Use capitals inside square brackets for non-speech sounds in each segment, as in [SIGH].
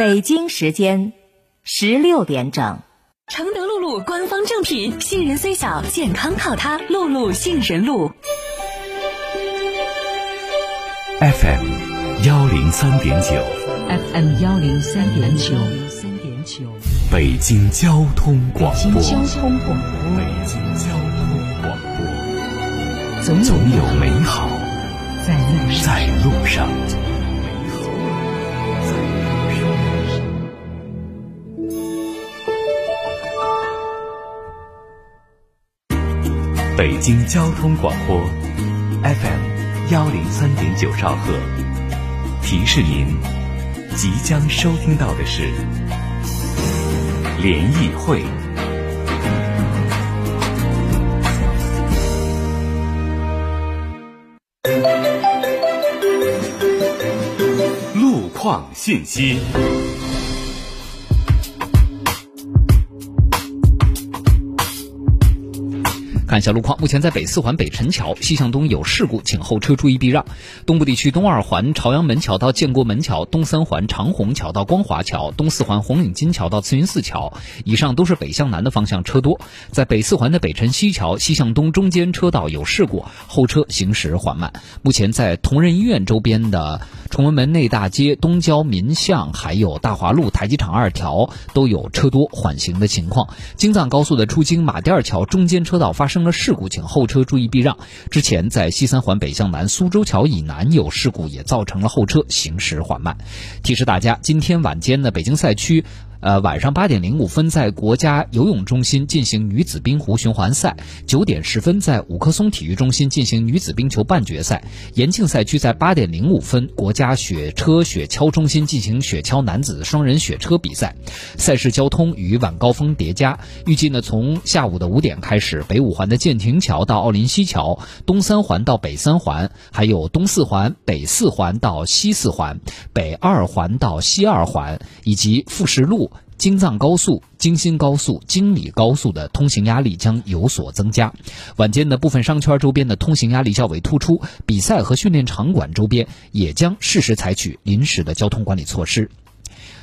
北京时间十六点整。承德露露官方正品，杏仁虽小，健康靠它。露露杏仁露。FM 幺零三点九，FM 幺零三点九，三点九，北京交通广播。京交通广播，北京交通广播，总总有美好在路上。在路上。北京交通广播，FM 幺零三点九兆赫，提示您，即将收听到的是联谊会。路况信息。看一下路况，目前在北四环北辰桥西向东有事故，请后车注意避让。东部地区东二环朝阳门桥到建国门桥，东三环长虹桥到光华桥，东四环红领巾桥到慈云寺桥，以上都是北向南的方向车多。在北四环的北辰西桥西向东中间车道有事故，后车行驶缓慢。目前在同仁医院周边的崇文门内大街、东郊民巷，还有大华路、台机场二条都有车多缓行的情况。京藏高速的出京马甸二桥中间车道发生了事故，请后车注意避让。之前在西三环北向南苏州桥以南有事故，也造成了后车行驶缓慢。提示大家，今天晚间的北京赛区。呃，晚上八点零五分在国家游泳中心进行女子冰壶循环赛，九点十分在五棵松体育中心进行女子冰球半决赛。延庆赛区在八点零五分国家雪车雪橇中心进行雪橇男子双人雪车比赛。赛事交通与晚高峰叠加，预计呢从下午的五点开始，北五环的建亭桥到奥林西桥，东三环到北三环，还有东四环、北四环到西四环，北二环到西二环，以及富士路。京藏高速、京新高速、京礼高速的通行压力将有所增加。晚间的部分商圈周边的通行压力较为突出，比赛和训练场馆周边也将适时采取临时的交通管理措施。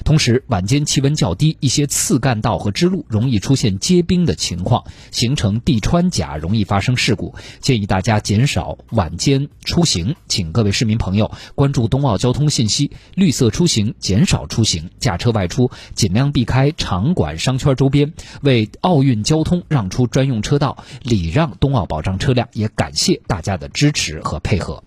同时，晚间气温较低，一些次干道和支路容易出现结冰的情况，形成地穿甲，容易发生事故。建议大家减少晚间出行，请各位市民朋友关注冬奥交通信息，绿色出行，减少出行，驾车外出尽量避开场馆、商圈周边，为奥运交通让出专用车道，礼让冬奥保障车辆。也感谢大家的支持和配合。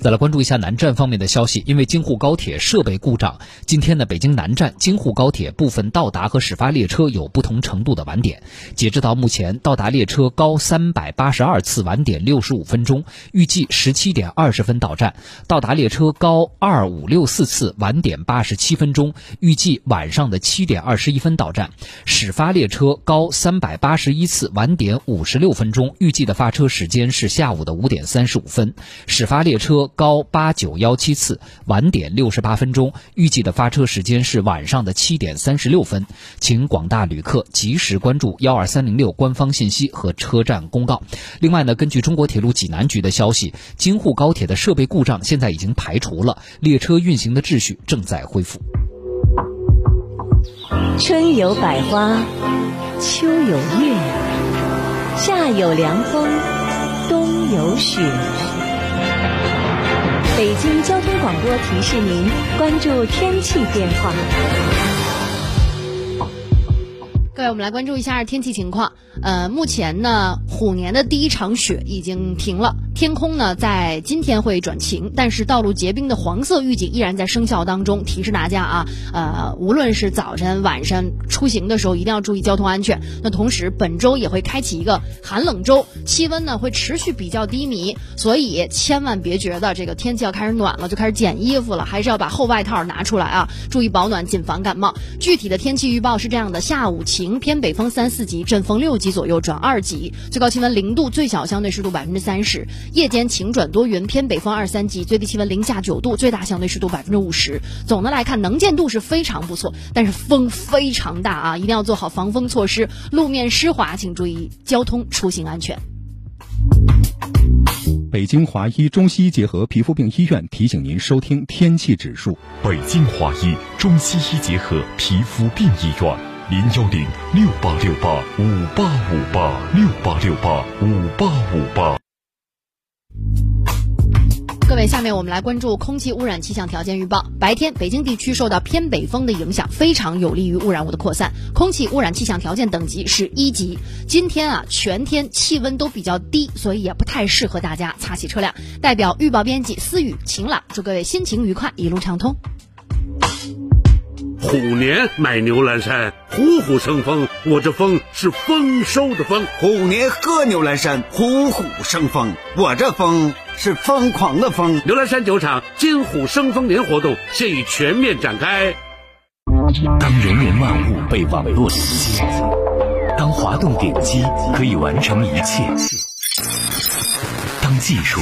再来关注一下南站方面的消息，因为京沪高铁设备故障，今天呢，北京南站京沪高铁部分到达和始发列车有不同程度的晚点。截止到目前，到达列车高三百八十二次晚点六十五分钟，预计十七点二十分到站；到达列车高二五六四次晚点八十七分钟，预计晚上的七点二十一分到站；始发列车高三百八十一次晚点五十六分钟，预计的发车时间是下午的五点三十五分；始发列车高八九幺七次，晚点六十八分钟，预计的发车时间是晚上的七点三十六分。请广大旅客及时关注幺二三零六官方信息和车站公告。另外呢，根据中国铁路济南局的消息，京沪高铁的设备故障现在已经排除了，列车运行的秩序正在恢复。春有百花，秋有月，夏有凉风，冬有雪。北京交通广播提示您关注天气变化。各位，我们来关注一下天气情况。呃，目前呢，虎年的第一场雪已经停了，天空呢在今天会转晴，但是道路结冰的黄色预警依然在生效当中，提示大家啊，呃，无论是早晨、晚上出行的时候，一定要注意交通安全。那同时，本周也会开启一个寒冷周，气温呢会持续比较低迷，所以千万别觉得这个天气要开始暖了就开始减衣服了，还是要把厚外套拿出来啊，注意保暖，谨防感冒。具体的天气预报是这样的：下午晴，偏北风三四级，阵风六级左右转二级，最高气温零度，最小相对湿度百分之三十。夜间晴转多云，偏北风二三级，最低气温零下九度，最大相对湿度百分之五十。总的来看，能见度是非常不错，但是风非常大啊，一定要做好防风措施。路面湿滑，请注意交通出行安全。北京华医中西医结合皮肤病医院提醒您收听天气指数。北京华医中西医结合皮肤病医院，零幺零六八六八五八五八六八六八五八五八。各位，下面我们来关注空气污染气象条件预报。白天，北京地区受到偏北风的影响，非常有利于污染物的扩散，空气污染气象条件等级是一级。今天啊，全天气温都比较低，所以也不太适合大家擦洗车辆。代表预报编辑思雨晴朗，祝各位心情愉快，一路畅通。虎年买牛栏山，虎虎生风。我这风是丰收的风。虎年喝牛栏山，虎虎生风。我这风是疯狂的疯。牛栏山酒厂金虎生风年活动现已全面展开。当人人万物被网络连接，当滑动点击可以完成一切，当技术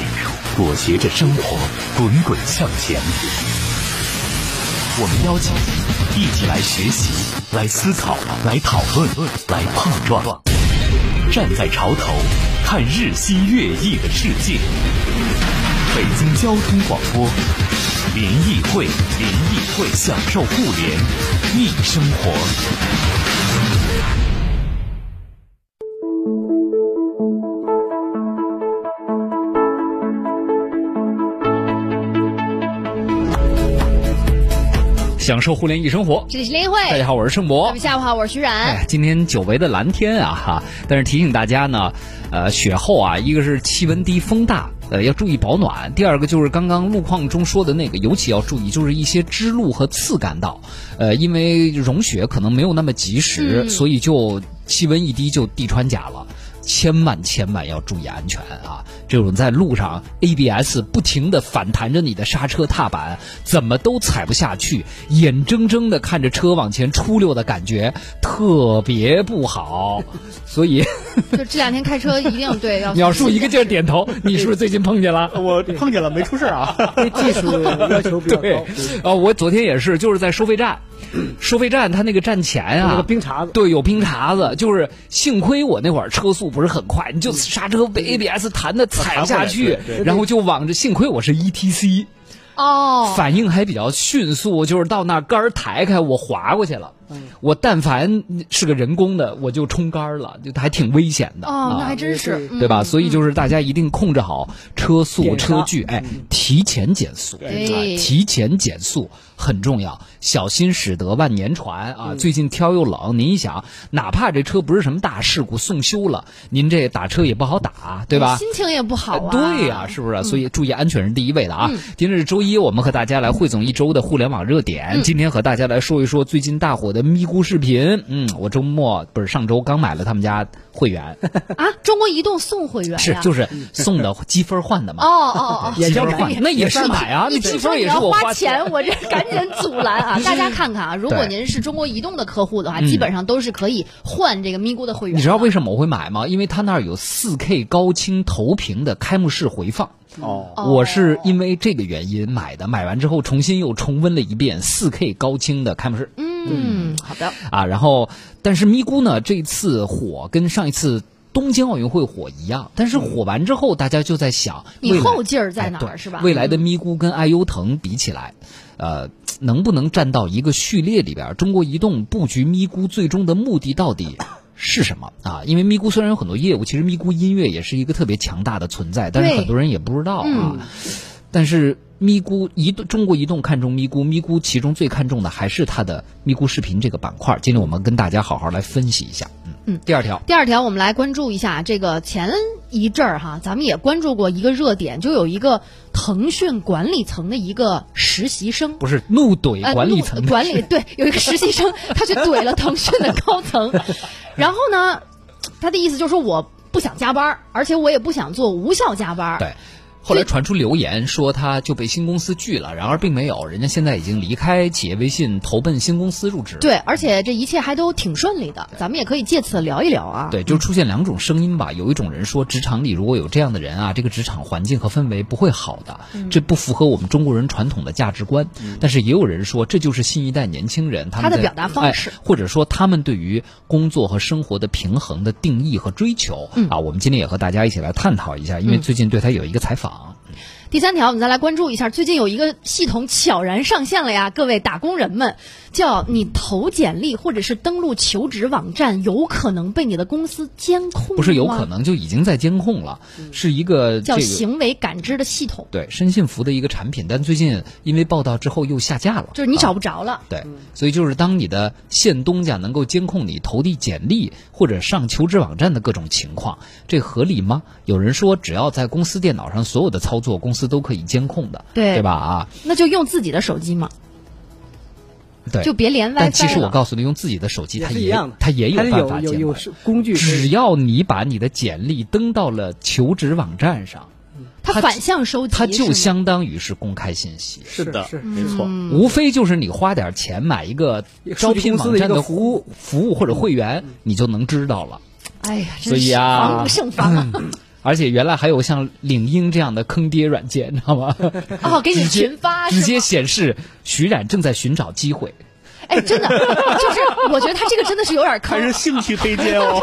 裹挟着生活滚滚向前。我们邀请你一起来学习、来思考、来讨论、来碰撞，站在潮头看日新月异的世界。北京交通广播，联谊会，联谊会，享受互联易生活。享受互联易生活。这里是联谊会，大家好，我是盛博。下午好，我是徐冉。哎，今天久违的蓝天啊哈，但是提醒大家呢，呃，雪后啊，一个是气温低、风大，呃，要注意保暖；第二个就是刚刚路况中说的那个，尤其要注意，就是一些支路和次干道，呃，因为融雪可能没有那么及时，所以就气温一低就地穿甲了。千万千万要注意安全啊！这种在路上 ABS 不停的反弹着你的刹车踏板，怎么都踩不下去，眼睁睁的看着车往前出溜的感觉特别不好。所以，[LAUGHS] 就这两天开车一定对 [LAUGHS] 要。鸟叔一个劲儿点头，[LAUGHS] 你是不是最近碰见了？我碰见了，没出事啊。对技术要求比较高。对，啊，我昨天也是，就是在收费站，收费站它那个站前啊，那个冰碴子，对，有冰碴子，就是幸亏我那会儿车速不是很快，你就刹车被 ABS 弹的踩不下去，然后就往着，幸亏我是 ETC，哦，反应还比较迅速，就是到那杆儿抬开，我滑过去了。我但凡是个人工的，我就冲杆儿了，就还挺危险的。哦，那还真是，对吧？所以就是大家一定控制好车速、车距，哎，提前减速，对，提前减速很重要。小心驶得万年船啊！最近天又冷，您一想，哪怕这车不是什么大事故送修了，您这打车也不好打，对吧？心情也不好啊。对呀，是不是？所以注意安全是第一位的啊！今天是周一，我们和大家来汇总一周的互联网热点。今天和大家来说一说最近大火的咪咕视频。嗯，我周末不是上周刚买了他们家会员啊，中国移动送会员是就是送的积分换的嘛？哦哦哦，[LAUGHS] 积分换那也是买啊，那积分也是我花钱，我这赶紧阻拦啊！[LAUGHS] 大家看看啊，如果您是中国移动的客户的话，基本上都是可以换这个咪咕的会员。你知道为什么我会买吗？因为他那儿有四 K 高清投屏的开幕式回放。哦，我是因为这个原因买的，买完之后重新又重温了一遍四 K 高清的开幕式。嗯，好的。啊，然后但是咪咕呢，这次火跟上一次东京奥运会火一样，但是火完之后，大家就在想，你后劲儿在哪儿是吧？未来的咪咕跟爱优腾比起来，呃，能不能站到一个序列里边？中国移动布局咪咕最终的目的到底？[COUGHS] 是什么啊？因为咪咕虽然有很多业务，其实咪咕音乐也是一个特别强大的存在，但是很多人也不知道啊。但是咪咕移动中国移动看中咪咕，咪咕其中最看重的还是它的咪咕视频这个板块。今天我们跟大家好好来分析一下。嗯嗯，第二条，第二条我们来关注一下这个前一阵儿哈，咱们也关注过一个热点，就有一个腾讯管理层的一个实习生，不是怒怼管理层、呃、管理对，有一个实习生他去怼了腾讯的高层。[LAUGHS] 然后呢，他的意思就是说我不想加班，而且我也不想做无效加班。对，后来传出流言说他就被新公司拒了，然而并没有，人家现在已经离开企业微信，投奔新公司入职。对，而且这一切还都挺顺利的，咱们也可以借此聊一聊啊。对，就出现两种声音吧，有一种人说职场里如果有这样的人啊，这个职场环境和氛围不会好的，这不符合我们中国人传统的价值观。但是也有人说，这就是新一代年轻人他的表达方式，或者说他们对于工作和生活的平衡的定义和追求啊。我们今天也和大家一起来探讨一下，因为最近对他有一个采访。第三条，我们再来关注一下，最近有一个系统悄然上线了呀，各位打工人们，叫你投简历或者是登录求职网站，有可能被你的公司监控？不是有可能就已经在监控了，是一个叫这个行为感知的系统，对深信服的一个产品，但最近因为报道之后又下架了，就是你找啊不着了。对，所以就是当你的现东家能够监控你投递简历或者上求职网站的各种情况，这合理吗？有人说，只要在公司电脑上所有的操作，公司都可以监控的，对。对吧？啊，那就用自己的手机嘛，对，就别连 WiFi 但其实我告诉你，用自己的手机，它也它也有办法监管是工具只要你把你的简历登到了求职网站上，它它反向收集，它就相当于是公开信息。是的，是没错。无非就是你花点钱买一个招聘网站的服务。服务或者会员，你就能知道了。哎呀，所以啊。防不胜防啊！[LAUGHS] 而且原来还有像领英这样的坑爹软件，你知道吗？哦，给你群发直接显示徐冉正在寻找机会。哎，真的，就是我觉得他这个真的是有点坑还。是兴趣推荐哦。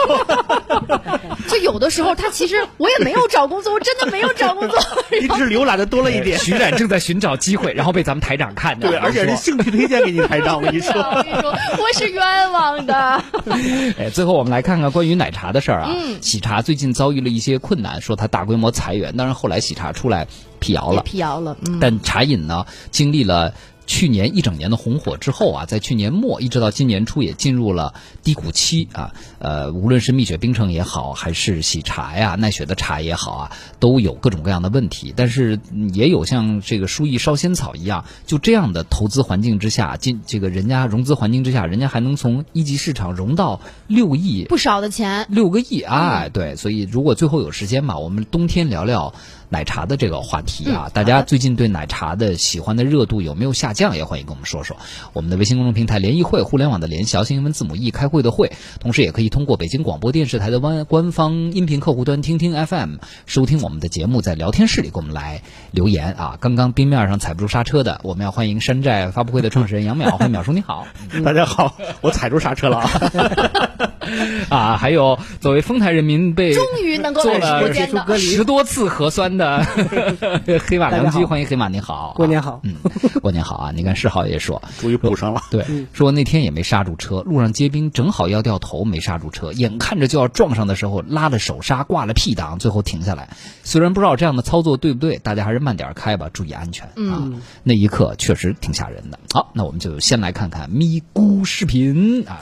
就有的时候，他其实我也没有找工作，我真的没有找工作。[LAUGHS] 你只是浏览的多了一点，徐冉正在寻找机会，然后被咱们台长看见。对，而且是兴趣推荐给你台长，我跟你说。我跟你说，我是冤枉的。[LAUGHS] 哎，最后我们来看看关于奶茶的事儿啊。嗯喜茶最近遭遇了一些困难，说它大规模裁员，当然后来喜茶出来辟谣了。辟谣了，嗯，但茶饮呢，经历了去年一整年的红火之后啊，在去年末一直到今年初也进入了低谷期啊。呃，无论是蜜雪冰城也好，还是喜茶呀、奈雪的茶也好啊，都有各种各样的问题。但是也有像这个书艺烧仙草一样，就这样的投资环境之下，进这个人家融资环境之下，人家还能从一级市场融到六亿不少的钱。六个亿，哎，对，所以如果最后有时间嘛，我们冬天聊聊奶茶的这个话题啊。大家最近对奶茶的喜欢的热度有没有下降？也欢迎跟我们说说。我们的微信公众平台“联谊会”，互联网的联，小写英文字母 E，开会的会，同时也可以通过北京广播电视台的官官方音频客户端听听 FM 收听我们的节目，在聊天室里给我们来留言啊。刚刚冰面上踩不住刹车的，我们要欢迎山寨发布会的创始人杨淼，欢迎淼叔你好。大家好，我踩住刹车了啊！[LAUGHS] 啊，还有作为丰台人民被终于能够做来了直播间的十多次核酸的 [LAUGHS] 黑马良机，欢迎黑马，你好，过年好嗯，过年好啊！你看世豪也说，[LAUGHS] 终于补上了。对，说那天也没刹住车，路上结冰正好要掉头，没刹住车，眼看着就要撞上的时候，拉了手刹，挂了 P 档，最后停下来。虽然不知道这样的操作对不对，大家还是慢点开吧，注意安全啊！那一刻确实挺吓人的。好，那我们就先来看看咪咕视频啊。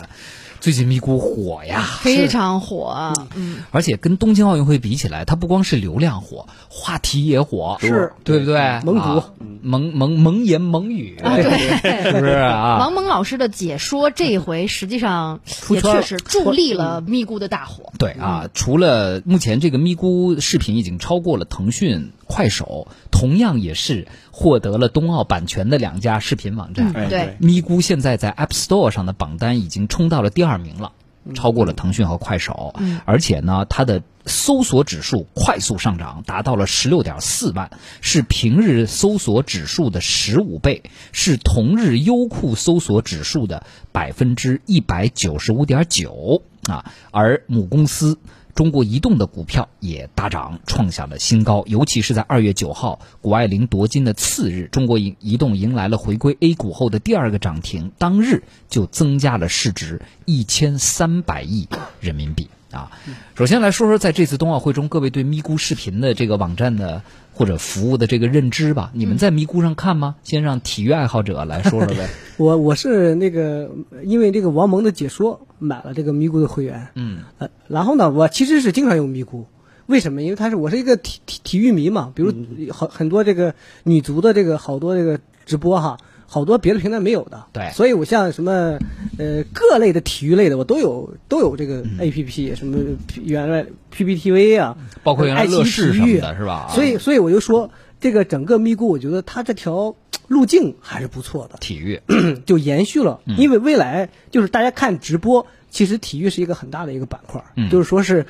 最近咪咕火呀，非常火，嗯，而且跟东京奥运会比起来，它不光是流量火，话题也火，是。对不对？蒙古啊蒙蒙蒙言蒙语，对。[LAUGHS] 是不是啊？[LAUGHS] 王蒙老师的解说这一回实际上也确实助力了咪咕的大火。对啊，除了目前这个咪咕视频已经超过了腾讯、快手，同样也是获得了冬奥版权的两家视频网站。嗯，对，咪咕现在在 App Store 上的榜单已经冲到了第二名了，超过了腾讯和快手。而且呢，它的搜索指数快速上涨，达到了十六点四万，是平日搜索指数的十五倍，是同日优酷搜索指数的百分之一百九十五点九啊。而母公司。中国移动的股票也大涨，创下了新高。尤其是在二月九号谷爱凌夺金的次日，中国移移动迎来了回归 A 股后的第二个涨停，当日就增加了市值一千三百亿人民币啊！首先来说说在这次冬奥会中，各位对咪咕视频的这个网站的或者服务的这个认知吧。你们在咪咕上看吗？先让体育爱好者来说说呗。[LAUGHS] 我我是那个因为这个王蒙的解说买了这个咪咕的会员，嗯，呃，然后呢，我其实是经常用咪咕，为什么？因为他是我是一个体体体育迷嘛，比如好很多这个女足的这个好多这个直播哈，好多别的平台没有的，对。所以我像什么呃各类的体育类的我都有都有这个嗯。A P P，、什么原来 P P T V 啊，包括原来乐视什么的是吧？所以所以我就说这个整个咪咕，我觉得它这条路径还是不错的。体育，[CLEARS THROAT] 就延续了，因为未来就是大家看直播，其实体育是一个很大的一个板块，嗯。就是说是，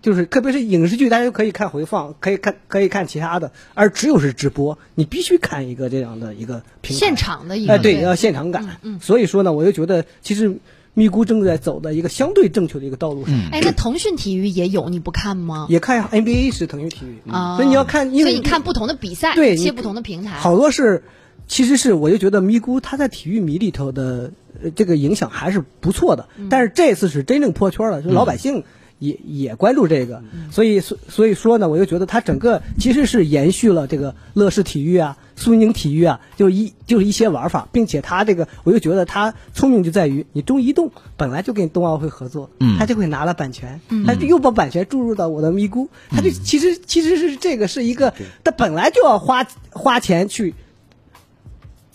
就是特别是影视剧，大家都可以看回放，可以看可以看其他的，而只有是直播，你必须看一个这样的一个平台现场的一个哎，对，要现场感。所以说呢，我就觉得其实咪咕正在走的一个相对正确的一个道路上。哎，那腾讯体育也有，你不看吗？也看呀，NBA 是腾讯体育啊，所以你要看，因为所以你看不同的比赛，对，切不同的平台，好多是，其实是我就觉得咪咕它在体育迷里头的呃这个影响还是不错的，但是这次是真正破圈了，就老百姓。也也关注这个，所以所所以说呢，我就觉得它整个其实是延续了这个乐视体育啊、苏宁体育啊，就一就是一些玩法，并且它这个我就觉得它聪明就在于，你中移动本来就跟冬奥会合作，嗯，它就会拿了版权，它就又把版权注入到我的咪咕，它就其实其实是这个是一个，它本来就要花花钱去。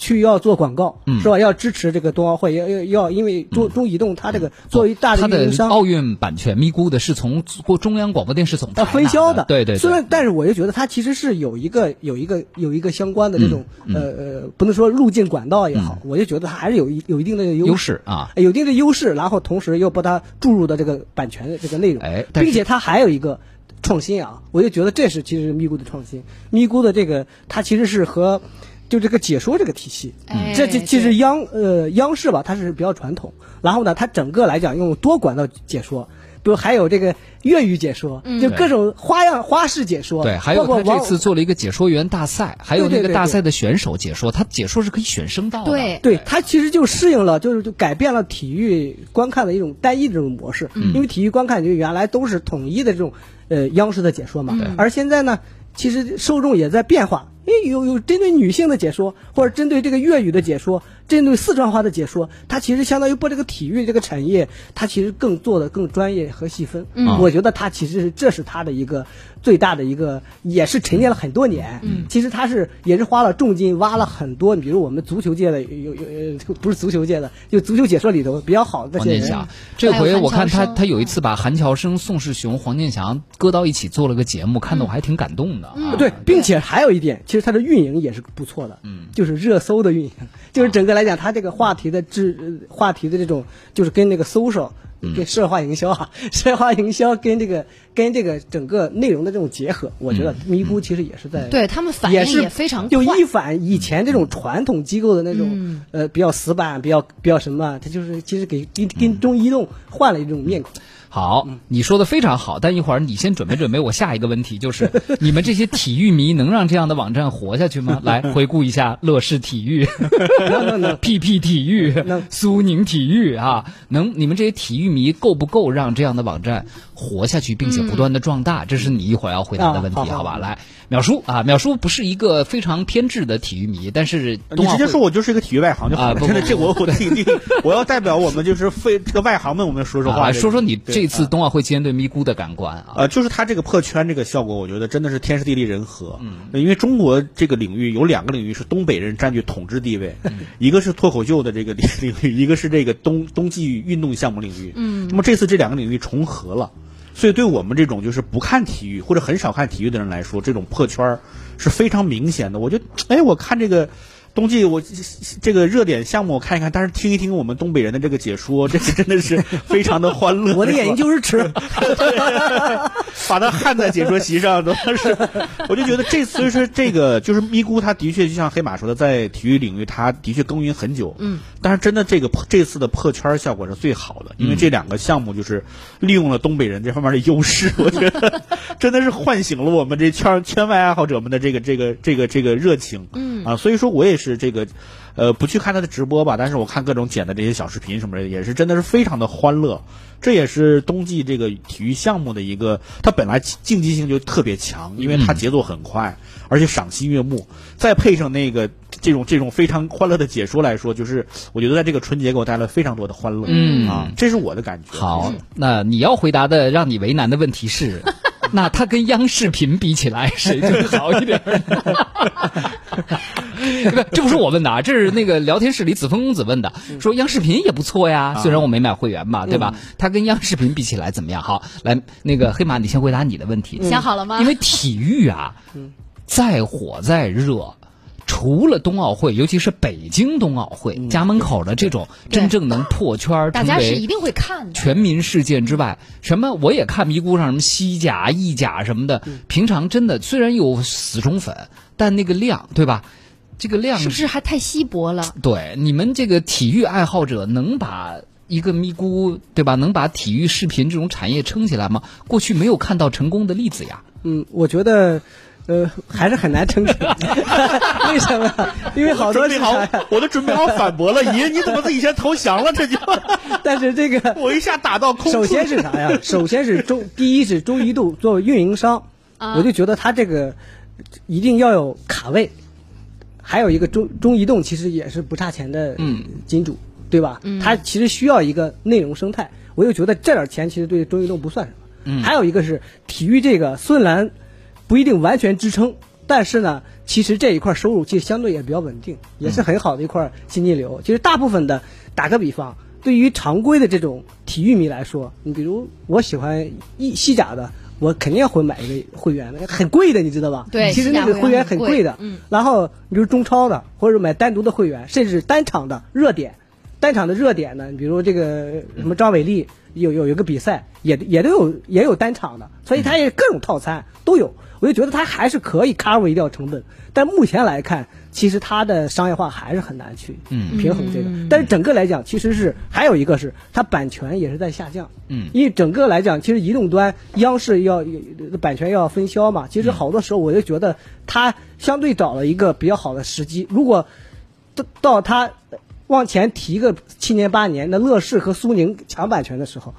去要做广告、嗯、是吧？要支持这个冬奥会，要要要，因为中中移动它这个作为大的运营商，奥运版权咪咕的是从过中央广播电视总台分销的，对对。虽然，但是我就觉得它其实是有一个有一个有一个相关的这种、嗯、呃呃，不能说路径管道也好，我就觉得它还是有一有一定的优势啊，有一定的优势。然后同时又把它注入的这个版权的这个内容，哎，并且它还有一个创新啊，我就觉得这是其实咪咕的创新。咪咕的这个它其实是和就这个解说这个体系，嗯、这其实央呃央视吧，它是比较传统。然后呢，它整个来讲用多管道解说，比如还有这个粤语解说，嗯、就各种花样花式解说。对，还有他这次做了一个解说员大赛，还有那个大赛的选手解说，他解说是可以选声道的。对，对，它其实就适应了，就是就改变了体育观看的一种单一的这种模式。嗯、因为体育观看就原来都是统一的这种呃央视的解说嘛，而现在呢，其实受众也在变化。哎，有有针对女性的解说，或者针对这个粤语的解说，针对四川话的解说，它其实相当于把这个体育这个产业，它其实更做的更专业和细分。嗯，我觉得它其实是这是它的一个最大的一个，也是沉淀了很多年。嗯，其实它是也是花了重金挖了很多，比如我们足球界的有有呃不是足球界的，就足球解说里头比较好的这些人。祥，这回我看他他有一次把韩乔生、宋世雄、黄健翔搁到一起做了个节目，看得我还挺感动的。嗯，对，并且还有一点。其实他的运营也是不错的，嗯，就是热搜的运营，就是整个来讲，它这个话题的制，话题的这种，就是跟那个 social，跟社会化营销啊，[LAUGHS] 社会化营销跟这个跟这个整个内容的这种结合，我觉得咪咕其实也是在，对他们反应也非常就一反以前这种传统机构的那种，呃，比较死板，比较比较什么，它就是其实给跟跟中移动换了一种面孔。好，你说的非常好，但一会儿你先准备准备，我下一个问题就是，[LAUGHS] 你们这些体育迷能让这样的网站活下去吗？[LAUGHS] 来回顾一下乐视体育、PP [LAUGHS] 体育、苏宁体育啊，能你们这些体育迷够不够让这样的网站活下去，并且不断的壮大？这是你一会儿要回答的问题，好吧？来，淼叔啊，淼叔不是一个非常偏执的体育迷，但是你直接说我就是一个体育外行就好了。真的，这我我的定定，我要代表我们就是非这个外行们，我们说说话，说说你这次冬奥会期间对咪咕的感官啊。呃，就是他这个破圈这个效果，我觉得真的是天时地利人和。嗯，因为中国这个领域有两个领域是东北人占据统治地位，一个是脱口秀的这个领域，一个是这个冬冬季运动项目领域。嗯，那么这次这两个领域重合了。所以，对我们这种就是不看体育或者很少看体育的人来说，这种破圈儿是非常明显的。我就，哎，我看这个冬季我这个热点项目我看一看，但是听一听我们东北人的这个解说，这个真的是非常的欢乐。[LAUGHS] 我的眼睛就是吃，[LAUGHS] 把它焊在解说席上都是。我就觉得这所以说这个就是咪咕，他的确就像黑马说的，在体育领域他的确耕耘很久。嗯，但是真的这个这次的破圈效果是最好的，因为这两个项目就是利用了东北人这方面的优势，我觉得 [LAUGHS] 真的是唤醒了我们这圈圈外爱好者们的这个这个这个这个热情。嗯啊，所以说我也是这个。呃，不去看他的直播吧，但是我看各种剪的这些小视频什么的，也是真的是非常的欢乐。这也是冬季这个体育项目的一个，它本来竞技性就特别强，因为它节奏很快，而且赏心悦目，再配上那个这种这种非常欢乐的解说来说，就是我觉得在这个春节给我带来非常多的欢乐。嗯啊，这是我的感觉。好，那你要回答的让你为难的问题是，[LAUGHS] 那他跟央视频比起来，[LAUGHS] 谁更好一点？[LAUGHS] 不，这不是我问的啊，这是那个聊天室里子枫公子问的，说央视频也不错呀，虽然我没买会员嘛，对吧？他跟央视频比起来怎么样？好，来，那个黑马，你先回答你的问题。想好了吗？因为体育啊，再火再热。除了冬奥会，尤其是北京冬奥会家门口的这种真正能破圈、大家是一定会看的全民事件之外，什么我也看咪咕上什么西甲、意甲什么的，平常真的虽然有死忠粉，但那个量对吧？这个量是不是还太稀薄了？对，你们这个体育爱好者能把一个咪咕，对吧？能把体育视频这种产业撑起来吗？过去没有看到成功的例子呀。嗯，我觉得。呃，还是很难撑起来。[LAUGHS] 为什么？因为好多准备好，我都准备好反驳了。爷，你怎么自己先投降了？这就，[LAUGHS] 但是这个我一下打到空。首先是啥呀？首先是中，第一是中移动作为运营商，我就觉得他这个一定要有卡位。还有一个中中移动其实也是不差钱的金主，对吧？他其实需要一个内容生态。我就觉得这点钱其实对中移动不算什么。嗯。还有一个是体育这个，虽然。不一定完全支撑，但是呢，其实这一块收入其实相对也比较稳定，也是很好的一块现金流。其实大部分的，打个比方，对于常规的这种体育迷来说，你比如我喜欢意西甲的，我肯定会买一个会员的，很贵的，你知道吧？对，其实那个会员很贵的。嗯。然后，比如中超的，或者买单独的会员，甚至单场的热点，单场的热点呢，比如这个什么张伟丽有有一个比赛，也也都有也有单场的，所以它也各种套餐都有。我就觉得它还是可以 cover 一掉成本，但目前来看，其实它的商业化还是很难去平衡这个。但是整个来讲，其实是还有一个是它版权也是在下降。嗯，因为整个来讲，其实移动端央视要版权要分销嘛，其实好多时候我就觉得它相对找了一个比较好的时机。如果到到它往前提个七年八年，那乐视和苏宁抢版权的时候。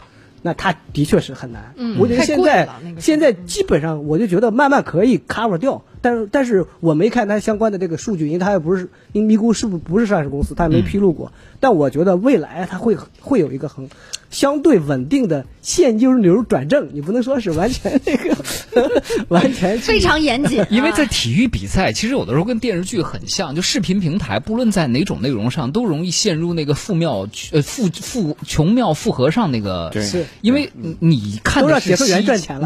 那他的确是很难，嗯，我觉得现在现在基本上我就觉得慢慢可以 cover 掉，但是但是我没看它相关的这个数据，因为它也不是，因为咪咕是不不是上市公司，它也没披露过，但我觉得未来它会会有一个很相对稳定的现金流转正，你不能说是完全那个 [LAUGHS] 完全非常严谨，[LAUGHS] 因为在体育比赛，其实有的时候跟电视剧很像，就视频平台不论在哪种内容上，都容易陷入那个富庙呃富富穷庙富和尚那个是。因为你看的是西，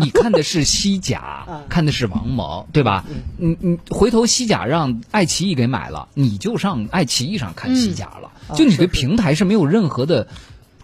你看的是西甲，[LAUGHS] 看的是王蒙，对吧？你你回头西甲让爱奇艺给买了，你就上爱奇艺上看西甲了。就你对平台是没有任何的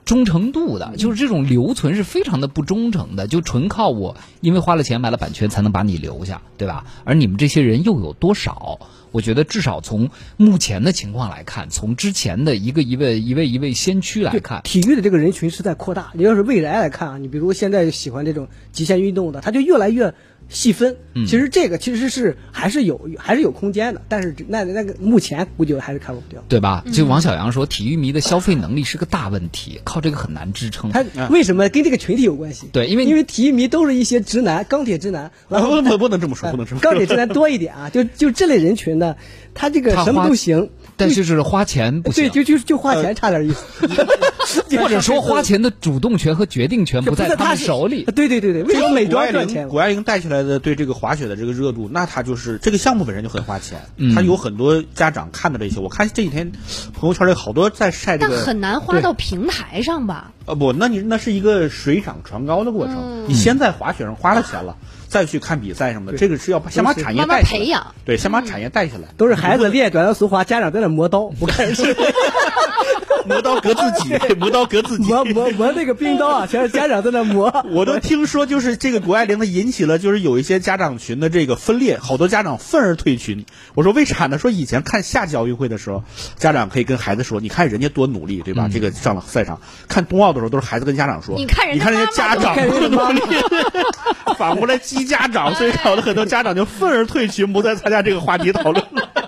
忠诚度的，就是这种留存是非常的不忠诚的，就纯靠我因为花了钱买了版权才能把你留下，对吧？而你们这些人又有多少？我觉得至少从目前的情况来看，从之前的一个一位一位一位先驱来看，体育的这个人群是在扩大。你要是未来来看啊，你比如现在喜欢这种极限运动的，他就越来越。细分，其实这个其实是还是有还是有空间的，但是那那个目前估计还是看不掉，对吧？就王小阳说，体育迷的消费能力是个大问题，靠这个很难支撑。他为什么跟这个群体有关系？对，因为因为体育迷都是一些直男，钢铁直男。不不不能这么说，不能这么说。钢铁直男多一点啊，就就这类人群呢，他这个什么都行。但是是花钱不行，对，就就就花钱差点意思，[LAUGHS] 或者说花钱的主动权和决定权不在他手里。对对对对，为什么美妆赚钱？谷爱凌带起来的对这个滑雪的这个热度，那他就是这个项目本身就很花钱，他有很多家长看的这些。我看这几天朋友圈里好多在晒这个，但很难花到平台上吧？呃不，那你那是一个水涨船高的过程。你先在滑雪上花了钱了。再去看比赛什么的，这个是要先把产业带培养，对，先把产业带起来。都是孩子练短道速滑，家长在那磨刀，不看是磨刀割 [LAUGHS] 自己，磨刀割自己，磨磨磨那个冰刀啊，全是家长在那磨。[LAUGHS] 我都听说，就是这个谷爱凌，她引起了就是有一些家长群的这个分裂，好多家长愤而退群。我说为啥呢？说以前看夏季奥运会的时候，家长可以跟孩子说，你看人家多努力，对吧？这个上了赛场。看冬奥的时候，都是孩子跟家长说，你看人家家长多努力。反过来激。家长，所以搞得很多家长就愤而退群，不再参加这个话题讨论了。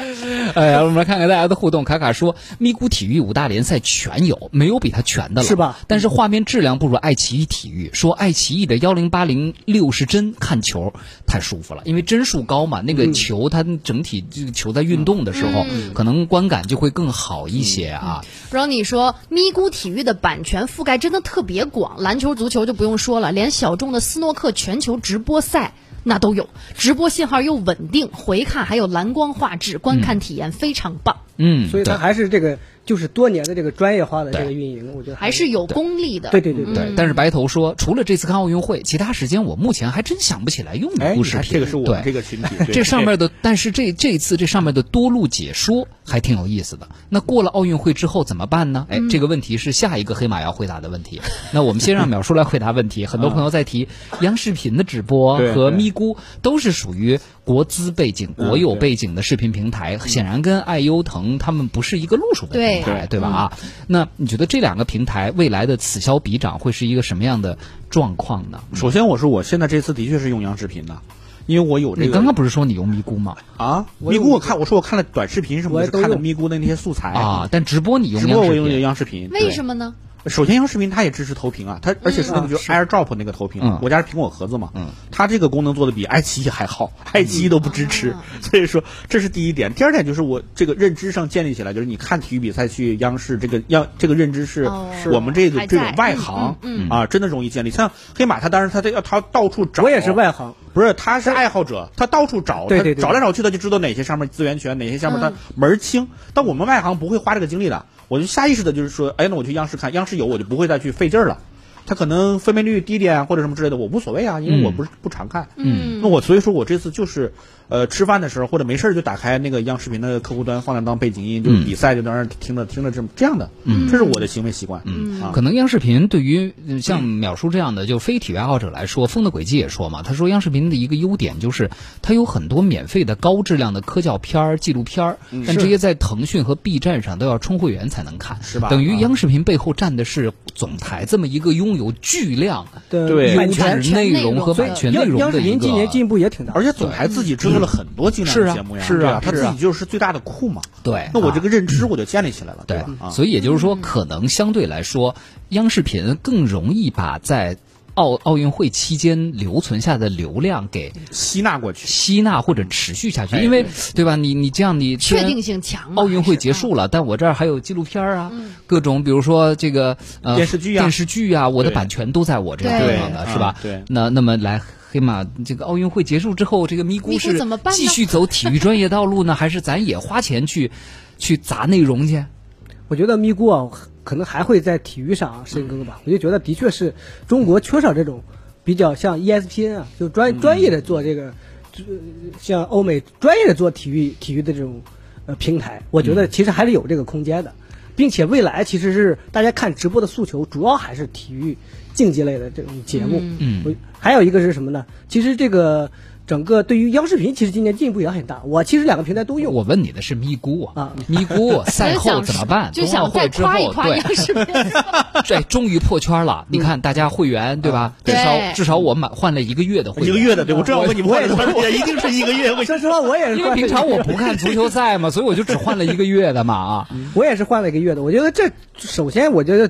[LAUGHS] 哎呀，我们来看看大家的互动。卡卡说：“咪咕体育五大联赛全有，没有比它全的了，是吧？但是画面质量不如爱奇艺体育。说爱奇艺的幺零八零六十帧看球太舒服了，因为帧数高嘛，那个球它整体这个球在运动的时候，可能观感就会更好一些啊。”然后你说咪咕体育的版权覆盖真的特别广，篮球、足球就不用说了，连小众的斯诺克全球直播赛。那都有，直播信号又稳定，回看还有蓝光画质，观看体验非常棒。嗯，所以它还是这个。就是多年的这个专业化的这个运营，我觉得还是有功力的。对对对对。但是白头说，除了这次看奥运会，其他时间我目前还真想不起来用咪咕视频。这个是我这个群体。这上面的，但是这这次这上面的多路解说还挺有意思的。那过了奥运会之后怎么办呢？哎，这个问题是下一个黑马要回答的问题。那我们先让淼叔来回答问题。很多朋友在提央视频的直播和咪咕都是属于。国资背景、国有背景的视频平台，显然跟爱优腾他们不是一个路数的平台，对吧？啊，那你觉得这两个平台未来的此消彼长会是一个什么样的状况呢？首先，我说我现在这次的确是用央视频的。因为我有这个，你刚刚不是说你用咪咕吗？啊，咪咕我看，我说我看了短视频什么的，看了咪咕的那些素材啊。但直播你用直播我用央视频，为什么呢？首先，央视频它也支持投屏啊，它而且是那个就是。AirDrop 那个投屏，我家是苹果盒子嘛，它这个功能做的比爱奇艺还好，爱奇艺都不支持，所以说这是第一点。第二点就是我这个认知上建立起来，就是你看体育比赛去央视，这个央这个认知是我们这个这种外行啊，真的容易建立。像黑马，他当然他要他到处找，我也是外行，不是他是爱好者，他到处找，对对，找来找去他就知道哪些上面资源全，哪些上面他门儿清。但我们外行不会花这个精力的。我就下意识的就是说，哎，那我去央视看，央视有我就不会再去费劲儿了。它可能分辨率低点或者什么之类的，我无所谓啊，因为我不是不常看。嗯，那我所以说我这次就是。呃，吃饭的时候或者没事就打开那个央视频的客户端，放在当背景音，就是比赛就在那听着听着这么这样的，这是我的行为习惯。嗯，可能央视频对于像淼叔这样的就非体育爱好者来说，风的轨迹也说嘛，他说央视频的一个优点就是它有很多免费的高质量的科教片儿、纪录片儿，但这些在腾讯和 B 站上都要充会员才能看，是吧？等于央视频背后站的是总台这么一个拥有巨量对。优质内容和版权内容的一个。今年进步也挺大，而且总台自己制作了很多精良。节目呀，是啊，他自己就是最大的库嘛。对，那我这个认知我就建立起来了，对吧？所以也就是说，可能相对来说，央视频更容易把在奥奥运会期间留存下的流量给吸纳过去，吸纳或者持续下去。因为对吧？你你这样你确定性强，奥运会结束了，但我这儿还有纪录片啊，各种比如说这个呃电视剧啊，电视剧啊，我的版权都在我这个地方的是吧？对，那那么来。黑马，这个奥运会结束之后，这个咪咕是继续走体育专业道路呢，还是咱也花钱去 [LAUGHS] 去砸内容去？我觉得咪咕啊，可能还会在体育上深耕吧。我就觉得，的确是中国缺少这种比较像 ESPN 啊，就专专业的做这个，像欧美专业的做体育体育的这种呃平台。我觉得其实还是有这个空间的，并且未来其实是大家看直播的诉求，主要还是体育。竞技类的这种节目，嗯，还有一个是什么呢？其实这个整个对于央视频，其实今年进步也很大。我其实两个平台都用。我问你的是咪咕啊，咪咕 [LAUGHS] 赛后怎么办？就想再夸一夸央视频。[LAUGHS] 对，终于破圈了。你看大家会员对吧？至少至少我买换了一个月的会员。一个月的，对我知道问你，我也一定是一个月。[LAUGHS] 说实话，我也是，因为平常我不看足球赛嘛，所以我就只换了一个月的嘛啊。我也是换了一个月的。我觉得这首先，我觉得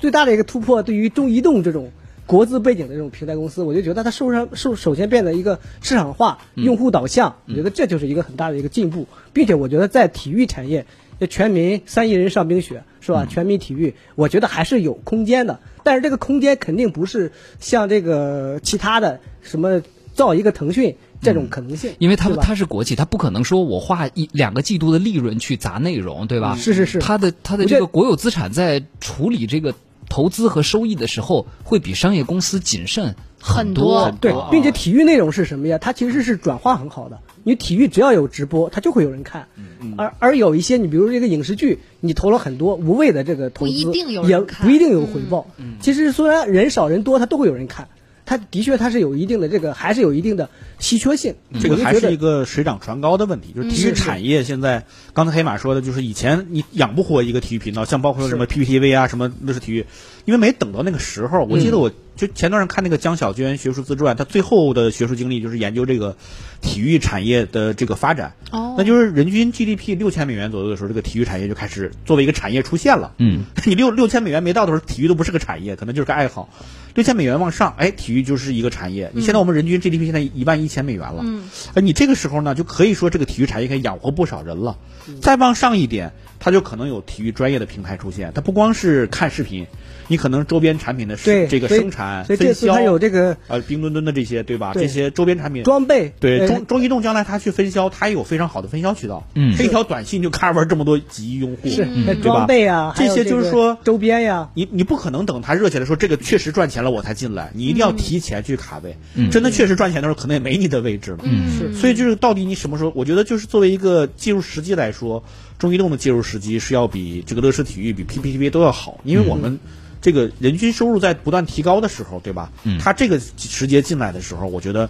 最大的一个突破，对于中移动这种。国资背景的这种平台公司，我就觉得它首先首首先变得一个市场化、用户导向，我觉得这就是一个很大的一个进步，并且我觉得在体育产业，全民三亿人上冰雪是吧？全民体育，我觉得还是有空间的，但是这个空间肯定不是像这个其他的什么造一个腾讯这种可能性，因为它它是国企，它不可能说我花一两个季度的利润去砸内容，对吧？是是是，它的它的这个国有资产在处理这个。投资和收益的时候，会比商业公司谨慎很多。对，并且体育内容是什么呀？它其实是转化很好的。你体育只要有直播，它就会有人看。而而有一些，你比如这个影视剧，你投了很多无谓的这个投资，也不一定有回报。其实虽然人少人多，它都会有人看。它的确，它是有一定的这个，还是有一定的稀缺性。这个还是一个水涨船高的问题。就是体育产业现在，刚才黑马说的，就是以前你养不活一个体育频道，像包括什么 PPTV 啊，什么乐视体育，因为没等到那个时候。我记得我就前段时间看那个江小娟学术自传，她最后的学术经历就是研究这个体育产业的这个发展。哦，那就是人均 GDP 六千美元左右的时候，这个体育产业就开始作为一个产业出现了。嗯，[LAUGHS] 你六六千美元没到的时候，体育都不是个产业，可能就是个爱好。六千美元往上，哎，体育就是一个产业。你现在我们人均 GDP 现在一万一千美元了，嗯哎，你这个时候呢，就可以说这个体育产业可以养活不少人了。再往上一点，它就可能有体育专业的平台出现。它不光是看视频。你可能周边产品的这个生产、分销，有这个呃冰墩墩的这些，对吧？这些周边产品装备，对中中移动将来它去分销，它也有非常好的分销渠道。嗯，这一条短信就 cover 这么多几亿用户，是装备啊，这些就是说周边呀。你你不可能等它热起来说这个确实赚钱了我才进来，你一定要提前去卡位。真的确实赚钱的时候，可能也没你的位置了。嗯，是。所以就是到底你什么时候？我觉得就是作为一个介入时机来说，中移动的介入时机是要比这个乐视体育、比 PPTV 都要好，因为我们。这个人均收入在不断提高的时候，对吧？嗯，他这个时节进来的时候，我觉得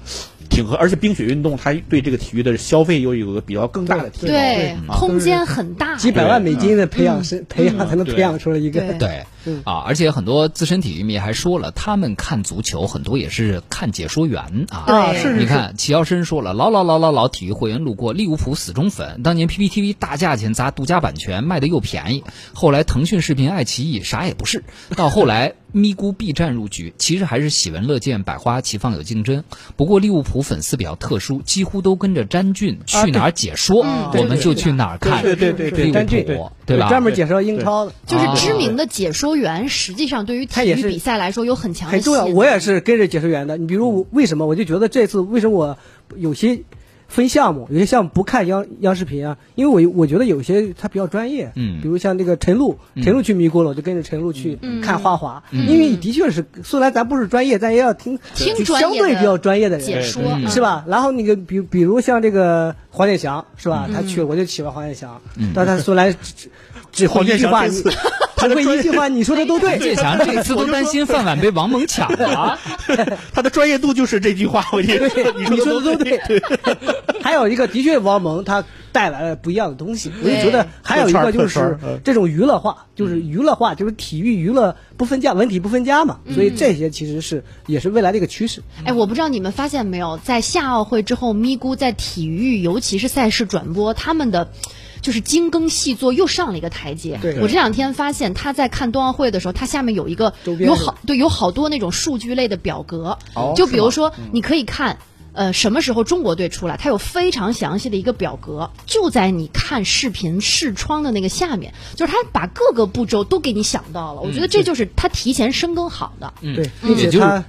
挺合，而且冰雪运动它对这个体育的消费又有个比较更大的提高。对，啊空间很大，几百万美金的培养生培养才能培养出来一个对。对嗯啊，而且很多资深体育迷还说了，他们看足球很多也是看解说员啊。啊，是是是，你看，齐耀申说了，老老老老老体育会员路过，利物浦死忠粉，当年 PPTV 大价钱砸独家版权，卖的又便宜，后来腾讯视频、爱奇艺啥也不是，到后来咪咕 B 站入局，其实还是喜闻乐见，百花齐放有竞争。不过利物浦粉丝比较特殊，几乎都跟着詹俊啊去哪儿解说，我们就去哪儿看对对对对利物詹俊浦，对吧？专门解说英超的，就是啊知名的解说员，实际上对于体育比赛来说有很强的很重要。我也是跟着解说员的。你比如我为什么我就觉得这次为什么我有些分项目，有些项目不看央央视频啊？因为我我觉得有些他比较专业，嗯。比如像那个陈露，陈露去迷咕了，我就跟着陈露去嗯。看花滑，因为的确是虽然咱不是专业，咱也要听听专业相对比较专业的人解说。是吧？然后那个比比如像这个黄健翔是吧？他去了，我就喜欢黄健翔，但他虽然只只会黄健一句话，你翔这次只会一句话，你说的都对。建强这次都担心饭碗被王蒙抢了。他的专业度就是这句话，我跟你说，对，你说的都对。还有一个，的确，王蒙他带来了不一样的东西。我就觉得还有一个就是这种娱乐化，就是娱乐化，就是体育娱乐不分家，文体不分家嘛。所以这些其实是也是未来的一个趋势。哎，我不知道你们发现没有，在夏奥会之后，咪咕在体育，尤其是赛事转播，他们的。就是精耕细作又上了一个台阶。对我这两天发现他在看冬奥会的时候，他下面有一个有好对有好多那种数据类的表格，哦就比如说你可以看。呃，什么时候中国队出来？它有非常详细的一个表格，就在你看视频视窗的那个下面，就是他把各个步骤都给你想到了。我觉得这就是他提前深耕好的。嗯对，并且他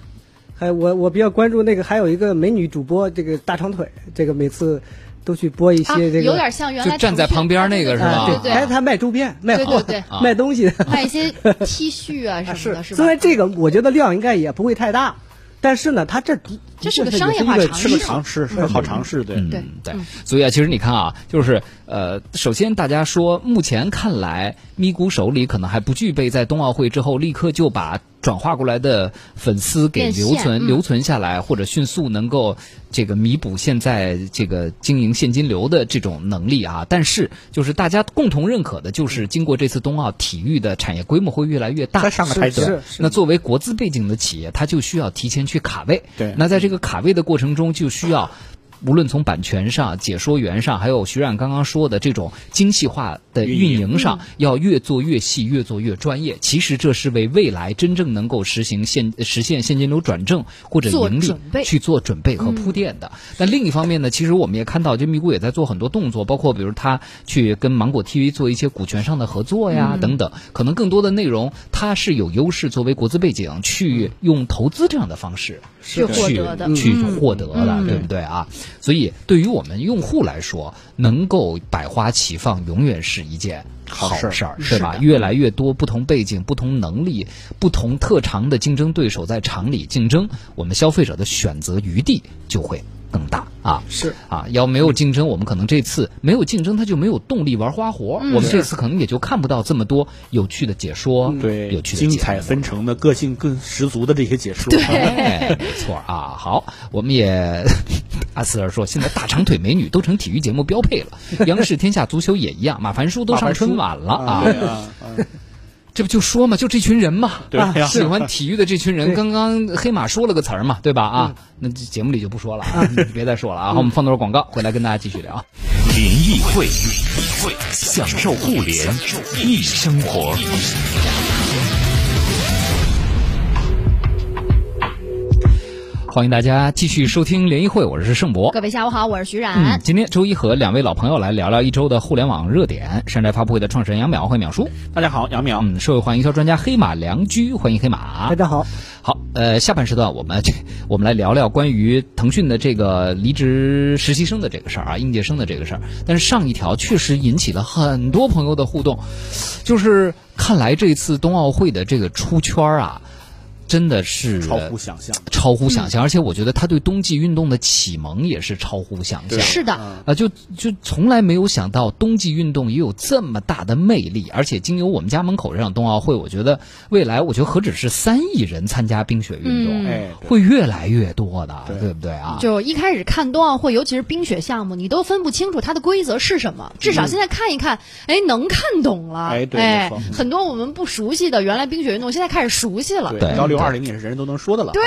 还我我比较关注那个，还有一个美女主播，这个大长腿，这个每次都去播一啊，些这个。有点像原来就站在旁边那个是吧啊，对对还有他卖周边、卖货对对、卖东西。[LAUGHS] 卖一些 T 恤啊什么的，是吧？虽然这个我觉得量应该也不会太大，但是呢，他这的这是个商业化也尝试是个尝试，是个好尝试，对。对嗯，对，所以啊，其实你看啊，就是呃，首先大家说，目前看来，咪咕手里可能还不具备在冬奥会之后立刻就把转化过来的粉丝给留存、嗯留存下来，或者迅速能够这个弥补现在这个经营现金流的这种能力啊。但是，就是大家共同认可的，就是经过这次冬奥，体育的产业规模会越来越大，再上个台阶是是那作为国资背景的企业，它就需要提前去卡位。对那在这个个卡位的过程中，就需要。无论从版权上、解说员上，还有徐冉刚刚说的这种精细化的运营上，要越做越细，越做越专业。其实这是为未来真正能够实行现实现现金流转正或者盈利去做准备和铺垫的。但另一方面呢，其实我们也看到，就咪咕也在做很多动作，包括比如他去跟芒果 TV 做一些股权上的合作呀、等等。可能更多的内容，它是有优势，作为国资背景去用投资这样的方式去获去得的去嗯获得的，对不对啊？所以对于我们用户来说，能够百花齐放，永远是一件好好事儿事儿，对吧？越来越多不同背景、不同能力、不同特长的竞争对手在厂里竞争，我们消费者的选择余地就会更大啊。是啊，要没有竞争，我们可能这次没有竞争，他就没有动力玩花活。嗯我们这次可能也就看不到这么多有趣的解说，对，有趣的精彩纷呈的个性更十足的这些解说，对，没错啊。好，我们也阿斯尔说，现在大长腿美女都成体育节目标配了，央视天下足球也一样，马凡舒都上春晚了啊。[LAUGHS] 这不就说嘛，就这群人嘛，对呀喜欢体育的这群人，刚刚黑马说了个词儿嘛，对吧？啊，那这节目里就不说了啊，你别再说了啊。好，我们放段广告，回来跟大家继续聊。联谊会，享受互联易生活。欢迎大家继续收听联谊会，我是盛博。各位下午好，我是徐冉。嗯，今天周一和两位老朋友来聊聊一周的互联网热点。山寨发布会的创始人杨淼，欢迎淼叔。大家好，杨淼，嗯，社会化营销专家黑马良驹，欢迎黑马。大家好，好，呃，下半时段我们这我们来聊聊关于腾讯的这个离职实习生的这个事儿啊，应届生的这个事儿。但是上一条确实引起了很多朋友的互动，就是看来这次冬奥会的这个出圈儿啊。真的是超乎想象，超乎想象，而且我觉得他对冬季运动的启蒙也是超乎想象。是的，啊，就就从来没有想到冬季运动也有这么大的魅力，而且经由我们家门口这场冬奥会，我觉得未来我觉得何止是三亿人参加冰雪运动，哎，会越来越多的，对。不对啊？就一开始看冬奥会，尤其是冰雪项目，你都分不清楚它的规则是什么，至少现在看一看，哎，能看懂了，哎，对，很多我们不熟悉的原来冰雪运动，现在开始熟悉了。对，二零也是人人都能说的了。对，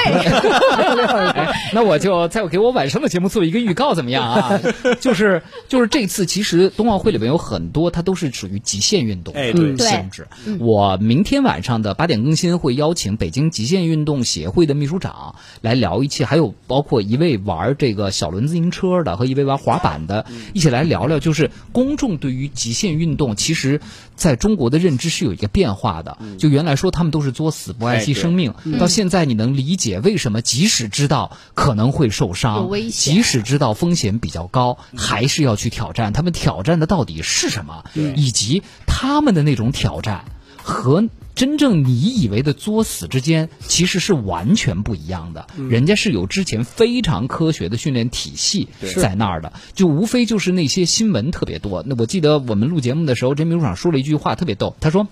[LAUGHS] 那我就再给我晚上的节目做一个预告，怎么样啊？[LAUGHS] 就是就是这次其实冬奥会里面有很多，它都是属于极限运动性质。我明天晚上的八点更新会邀请北京极限运动协会的秘书长来聊一期，还有包括一位玩这个小轮自行车的和一位玩滑板的，一起来聊聊，就是公众对于极限运动，其实在中国的认知是有一个变化的。就原来说他们都是作死不爱惜生命，到现在你能理解为什么即使知道可能会受伤，即使知道风险比较高，还是要去挑战。他们挑战的到底是什么？以及他们的那种挑战和真正你以为的作死之间，其实是完全不一样的。人家是有之前非常科学的训练体系在那儿的，就无非就是那些新闻特别多。那我记得我们录节目的时候，这秘书长说了一句话特别逗，他说。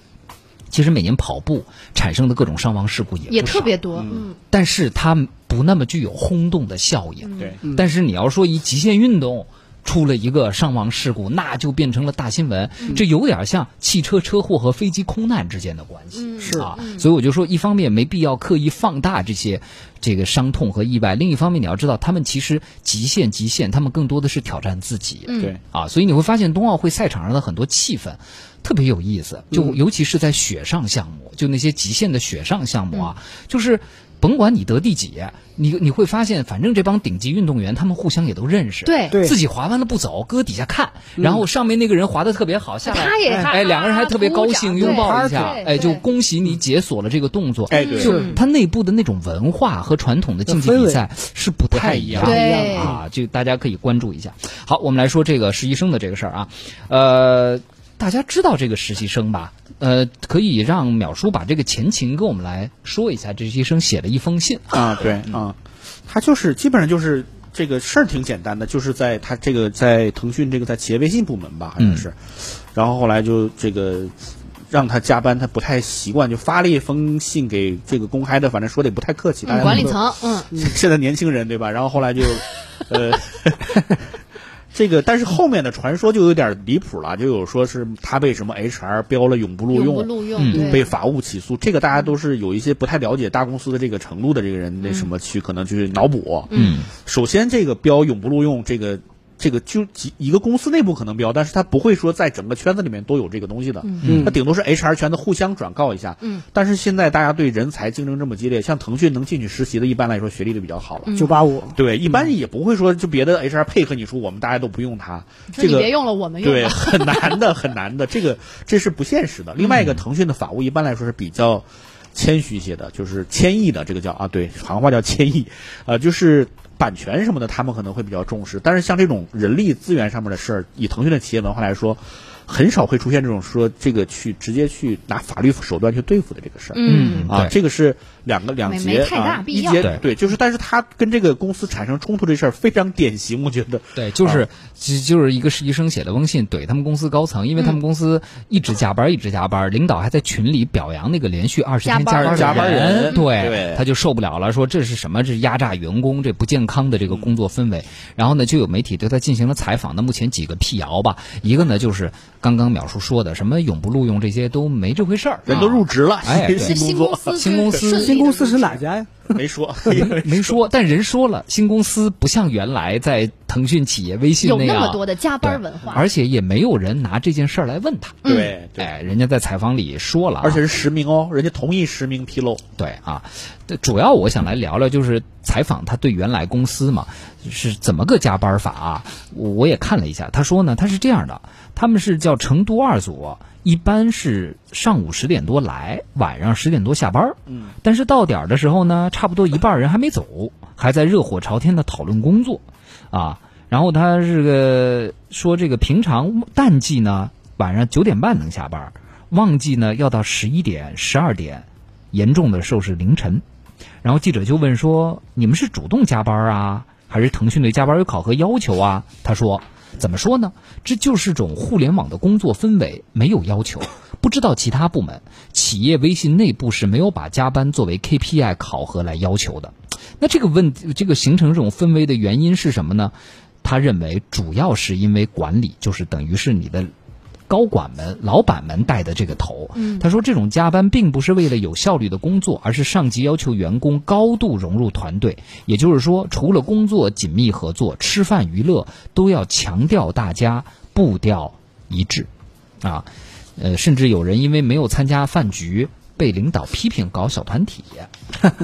其实每年跑步产生的各种伤亡事故也也特别多，嗯，但是它不那么具有轰动的效应，对。但是你要说一极限运动出了一个伤亡事故，那就变成了大新闻，这有点像汽车车祸和飞机空难之间的关系，是。啊。所以我就说，一方面没必要刻意放大这些这个伤痛和意外，另一方面你要知道，他们其实极限极限，他们更多的是挑战自己，对。啊。所以你会发现冬奥会赛场上的很多气氛。特别有意思，就尤其是在雪上项目，就那些极限的雪上项目啊，就是甭管你得第几，你你会发现，反正这帮顶级运动员他们互相也都认识，对，自己滑完了不走，搁底下看，然后上面那个人滑的特别好，下来他也哎，两个人还特别高兴，拥抱一下，哎，就恭喜你解锁了这个动作，哎，对，就他内部的那种文化和传统的竞技比赛是不太一样的啊，就大家可以关注一下。好，我们来说这个实习生的这个事儿啊，呃。大家知道这个实习生吧？呃，可以让淼叔把这个前情跟我们来说一下。这实习生写了一封信啊，对啊，他就是基本上就是这个事儿挺简单的，就是在他这个在腾讯这个在企业微信部门吧，好像是，然后后来就这个让他加班，他不太习惯，就发了一封信给这个公开的，反正说的也不太客气。管理层，嗯，[LAUGHS] 现在年轻人对吧？然后后来就呃。[LAUGHS] 这个，但是后面的传说就有点离谱了，就有说是他被什么 HR 标了永不录用，被法务起诉。这个大家都是有一些不太了解大公司的这个程度的这个人，那什么去可能去脑补。嗯，首先这个标永不录用这个。这个就几一个公司内部可能标，但是他不会说在整个圈子里面都有这个东西的，嗯，他顶多是 HR 圈子互相转告一下，嗯，但是现在大家对人才竞争这么激烈，像腾讯能进去实习的，一般来说学历都比较好了，九八五，对，一般也不会说就别的 HR 配合你说我们大家都不用他，这个别用了，我们用，对，很难的，很难的，这个这是不现实的。另外一个，腾讯的法务一般来说是比较谦虚一些的，就是谦抑的，这个叫啊，对，行话叫谦抑，呃，就是。版权什么的，他们可能会比较重视，但是像这种人力资源上面的事儿，以腾讯的企业文化来说。很少会出现这种说这个去直接去拿法律手段去对付的这个事儿，嗯啊，这个是两个两节啊，一节对，就是但是他跟这个公司产生冲突这事儿非常典型，我觉得对，就是就就是一个实习生写的封信怼他们公司高层，因为他们公司一直加班一直加班，领导还在群里表扬那个连续二十天加班加班人，对，他就受不了了，说这是什么？这是压榨员工，这不健康的这个工作氛围。然后呢，就有媒体对他进行了采访。那目前几个辟谣吧，一个呢就是刚刚淼叔说。的什么永不录用这些都没这回事儿，人都入职了，哎，新工作，新公司，新公司是哪家呀？[LAUGHS] 没说，[LAUGHS] 没说，[LAUGHS] 但人说了，新公司不像原来在腾讯企业微信有那么多的加班文化，而且也没有人拿这件事儿来问他。对，哎，人家在采访里说了，而且是实名哦，人家同意实名披露。对啊，主要我想来聊聊，就是采访他对原来公司嘛是怎么个加班法啊？我也看了一下，他说呢，他是这样的，他们是叫成都二组。一般是上午十点多来，晚上十点多下班。嗯，但是到点儿的时候呢，差不多一半人还没走，还在热火朝天的讨论工作，啊，然后他这个说这个平常淡季呢，晚上九点半能下班，旺季呢要到十一点、十二点，严重的时候是凌晨。然后记者就问说：“你们是主动加班啊，还是腾讯对加班有考核要求啊？”他说：“怎么说呢？这就是种互联网的工作氛围，没有要求。不知道其他部门，企业微信内部是没有把加班作为 KPI 考核来要求的。那这个问这个形成这种氛围的原因是什么呢？他认为主要是因为管理，就是等于是你的。”高管们、老板们带的这个头，他说这种加班并不是为了有效率的工作，而是上级要求员工高度融入团队。也就是说，除了工作紧密合作，吃饭娱乐都要强调大家步调一致，啊，呃，甚至有人因为没有参加饭局被领导批评搞小团体，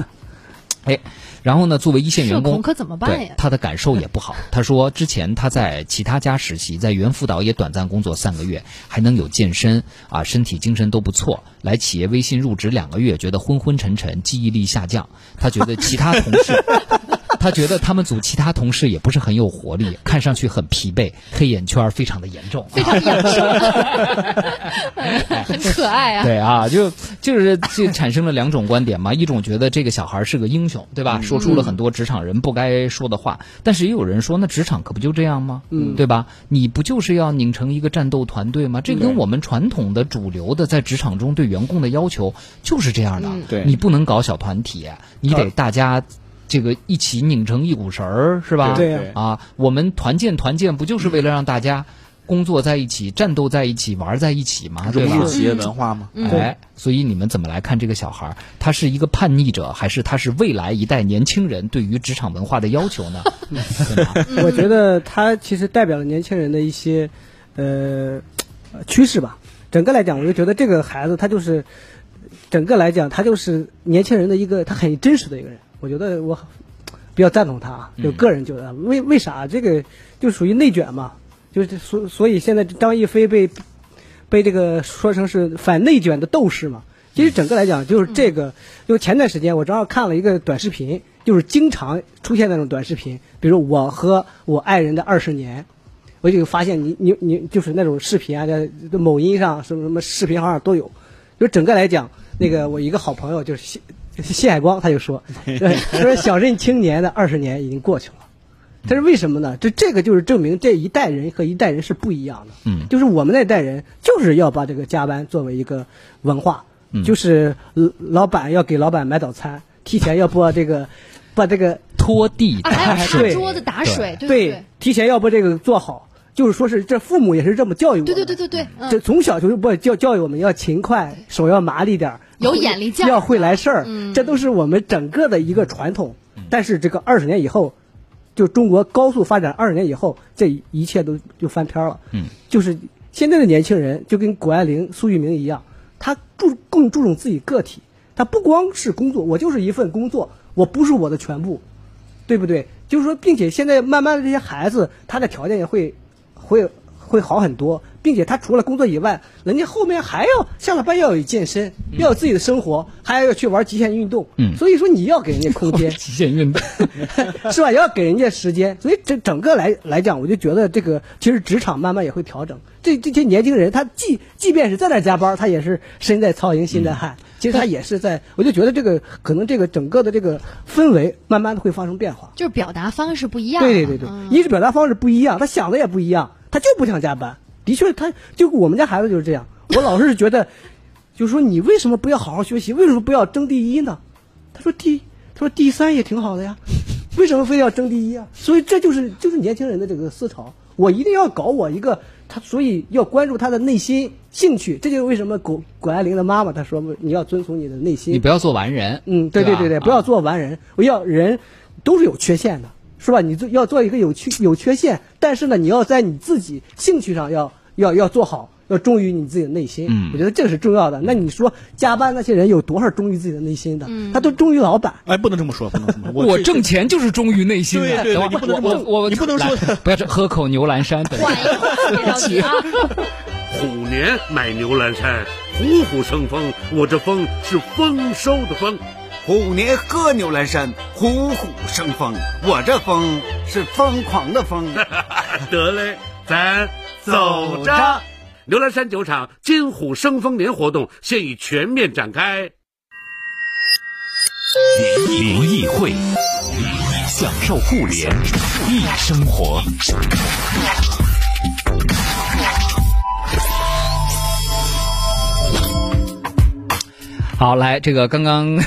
[LAUGHS] 哎。然后呢，作为一线员工，可怎么办呀？他的感受也不好。他说，之前他在其他家实习，在猿辅导也短暂工作三个月，还能有健身啊，身体精神都不错。来企业微信入职两个月，觉得昏昏沉沉，记忆力下降。他觉得其他同事。他觉得他们组其他同事也不是很有活力，[LAUGHS] 看上去很疲惫，黑眼圈非常的严重，非常严重，[LAUGHS] 很可爱啊。对啊，就就是就产生了两种观点嘛，一种觉得这个小孩是个英雄，对吧？说出了很多职场人不该说的话，但是也有人说，那职场可不就这样吗？嗯，对吧？你不就是要拧成一个战斗团队吗？这跟我们传统的主流的在职场中对员工的要求就是这样的。对，你不能搞小团体，你得大家。这个一起拧成一股绳儿是吧？对啊，我们团建团建不就是为了让大家工作在一起、战斗在一起、玩在一起吗？对吧企业文化吗？哎，所以你们怎么来看这个小孩？他是一个叛逆者，还是他是未来一代年轻人对于职场文化的要求呢？[LAUGHS] 我觉得他其实代表了年轻人的一些呃趋势吧。整个来讲，我就觉得这个孩子他就是整个来讲，他就是年轻人的一个他很真实的一个人。我觉得我比较赞同他啊，就个人觉得为为啥这个就属于内卷嘛，就是所所以现在张艺飞被被这个说成是反内卷的斗士嘛。其实整个来讲就是这个，就前段时间我正好看了一个短视频，就是经常出现那种短视频，比如我和我爱人的二十年，我就发现你你你就是那种视频啊，在某音上什么什么视频号上都有。就整个来讲，那个我一个好朋友就是。[LAUGHS] 谢海光他就说：[LAUGHS] “说小镇青年的二十年已经过去了。他说为什么呢？这这个就是证明这一代人和一代人是不一样的。嗯，就是我们那代人就是要把这个加班作为一个文化，就是老板要给老板买早餐，提前要把这个把这个拖地打水，桌子打水，对，提前要把这个做好。”就是说，是这父母也是这么教育我们。对对对对对，这从小就是不教教育我们要勤快，手要麻利点有眼力劲，要会来事儿。这都是我们整个的一个传统。但是这个二十年以后，就中国高速发展二十年以后，这一切都就翻篇了。嗯，就是现在的年轻人就跟谷爱凌、苏玉明一样，他注更注重自己个体，他不光是工作，我就是一份工作，我不是我的全部，对不对？就是说，并且现在慢慢的这些孩子，他的条件也会。会会好很多，并且他除了工作以外，人家后面还要下了班要有健身，要有自己的生活，还要去玩极限运动。嗯，所以说你要给人家空间，[LAUGHS] 极限运动 [LAUGHS] 是吧？要给人家时间。所以整整个来来讲，我就觉得这个其实职场慢慢也会调整。这这些年轻人，他即即便是在那加班，他也是身在曹营心在汉。其实他也是在，我就觉得这个可能这个整个的这个氛围慢慢的会发生变化。就是表达方式不一样。对对对对，一是表达方式不一样，他想的也不一样。他就不想加班，的确，他就我们家孩子就是这样。我老是觉得，就是说你为什么不要好好学习？为什么不要争第一呢？他说第，他说第三也挺好的呀，为什么非要争第一啊？所以这就是就是年轻人的这个思潮。我一定要搞我一个他，所以要关注他的内心兴趣。这就是为什么谷谷爱凌的妈妈她说你要遵从你的内心，你不要做完人。嗯，对对对对，不要做完人。我要人都是有缺陷的。是吧？你做要做一个有缺有缺陷，但是呢，你要在你自己兴趣上要要要做好，要忠于你自己的内心。嗯，我觉得这个是重要的。那你说加班那些人有多少忠于自己的内心的？嗯，他都忠于老板。哎，不能这么说，不能这么说。[LAUGHS] 我挣钱就是忠于内心的。对对，你不能我我你不能说不要喝口牛栏山。缓一缓，[LAUGHS] 啊。虎年买牛栏山，虎虎生风。我这风是丰收的风。虎年喝牛栏山，虎虎生风。我这风是疯狂的疯。[LAUGHS] 得嘞，咱走着。牛栏山酒厂金虎生风年活动现已全面展开。联谊会，享受互联易生活。好，来，这个刚刚，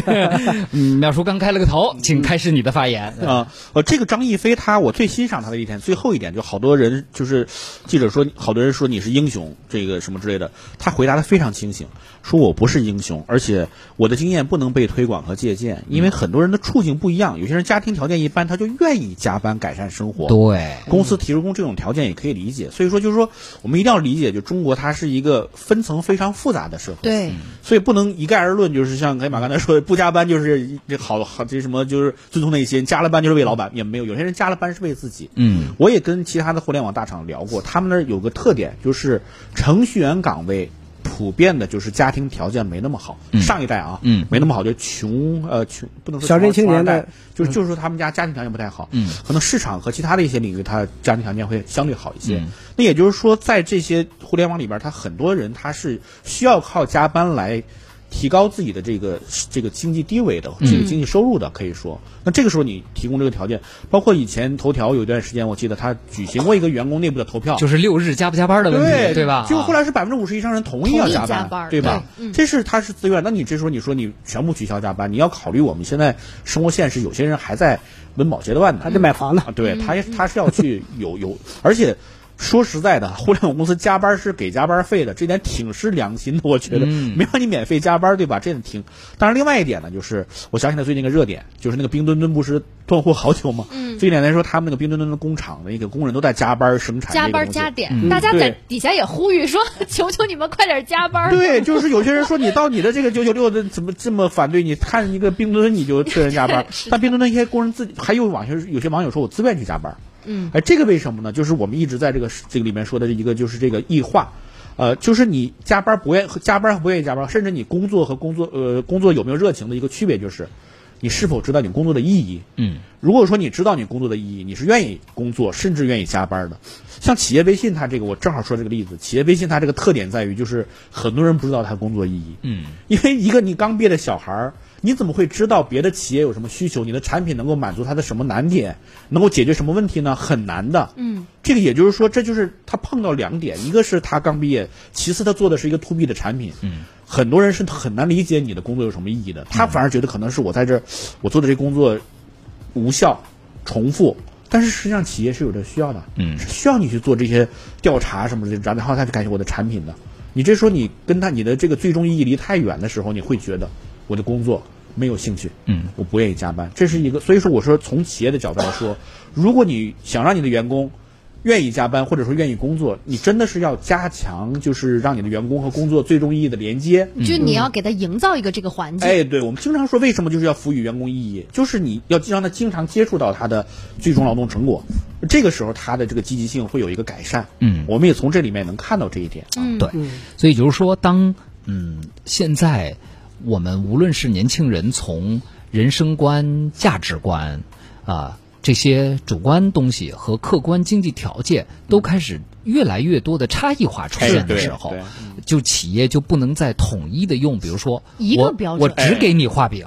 [LAUGHS] 嗯，淼叔刚开了个头，请开始你的发言。啊。呃，这个张艺飞他，我最欣赏他的一点，最后一点，就好多人就是记者说，好多人说你是英雄，这个什么之类的，他回答的非常清醒，说我不是英雄，而且我的经验不能被推广和借鉴，因为很多人的处境不一样，有些人家庭条件一般，他就愿意加班改善生活，对，公司提供这种条件也可以理解，所以说就是说，我们一定要理解，就中国它是一个分层非常复杂的社会，对，所以不能。一概而论，就是像黑马刚才说的，不加班就是这好好这什么，就是遵从内心；加了班就是为老板，也没有。有些人加了班是为自己。嗯，我也跟其他的互联网大厂聊过，他们那儿有个特点，就是程序员岗位。普遍的就是家庭条件没那么好，上一代啊，嗯，没那么好，就穷，呃，穷不能说小镇青年代，就是就是说他们家家庭条件不太好，嗯，可能市场和其他的一些领域，他家庭条件会相对好一些。那也就是说，在这些互联网里边，他很多人他是需要靠加班来。提高自己的这个这个经济地位的这个经济收入的，可以说，那这个时候你提供这个条件，包括以前头条有一段时间，我记得他举行过一个员工内部的投票，就是六日加不加班的问题，对吧？就后来是百分之五十以上人同意要加班，对吧？这是他是自愿，那你这时候你说你全部取消加班，你要考虑我们现在生活现实，有些人还在温饱阶段呢，还得买房呢，对他他是要去有有，而且。说实在的，互联网公司加班是给加班费的，这点挺是良心的，我觉得没让你免费加班，对吧？这点挺。当然，另外一点呢，就是我想起来最近一个热点，就是那个冰墩墩不是断货好久吗？嗯。这一点来说，他们那个冰墩墩的工厂的一个工人都在加班生产。加班加点，大家在底下也呼吁说：“求求你们快点加班。”对，就是有些人说你到你的这个九九六的怎么这么反对？你看一个冰墩墩你就催人加班，[LAUGHS] 但冰墩墩一些工人自己还有网上有些网友说我自愿去加班。嗯，哎，这个为什么呢？就是我们一直在这个这个里面说的一个，就是这个异化，呃，就是你加班不愿加班和不愿意加班，甚至你工作和工作呃工作有没有热情的一个区别，就是你是否知道你工作的意义。嗯，如果说你知道你工作的意义，你是愿意工作，甚至愿意加班的。像企业微信，它这个我正好说这个例子，企业微信它这个特点在于，就是很多人不知道它工作意义。嗯，因为一个你刚毕业的小孩儿。你怎么会知道别的企业有什么需求？你的产品能够满足他的什么难点？能够解决什么问题呢？很难的。嗯，这个也就是说，这就是他碰到两点：一个是他刚毕业，其次他做的是一个 to B 的产品。嗯，很多人是很难理解你的工作有什么意义的，他反而觉得可能是我在这我做的这工作无效、重复。但是实际上，企业是有这需要的。嗯，是需要你去做这些调查什么的，然后他去感谢我的产品的。你这时候你跟他你的这个最终意义离太远的时候，你会觉得我的工作。没有兴趣，嗯，我不愿意加班，这是一个，所以说我说从企业的角度来说，如果你想让你的员工愿意加班，或者说愿意工作，你真的是要加强，就是让你的员工和工作最终意义的连接，就你要给他营造一个这个环境。哎，对，我们经常说为什么就是要赋予员工意义，就是你要让他经常接触到他的最终劳动成果，这个时候他的这个积极性会有一个改善。嗯，我们也从这里面能看到这一点。嗯，对，所以就是说，当嗯现在。我们无论是年轻人从人生观、价值观，啊这些主观东西和客观经济条件都开始越来越多的差异化出现的时候，就企业就不能再统一的用，比如说一个标准，我只给你画饼，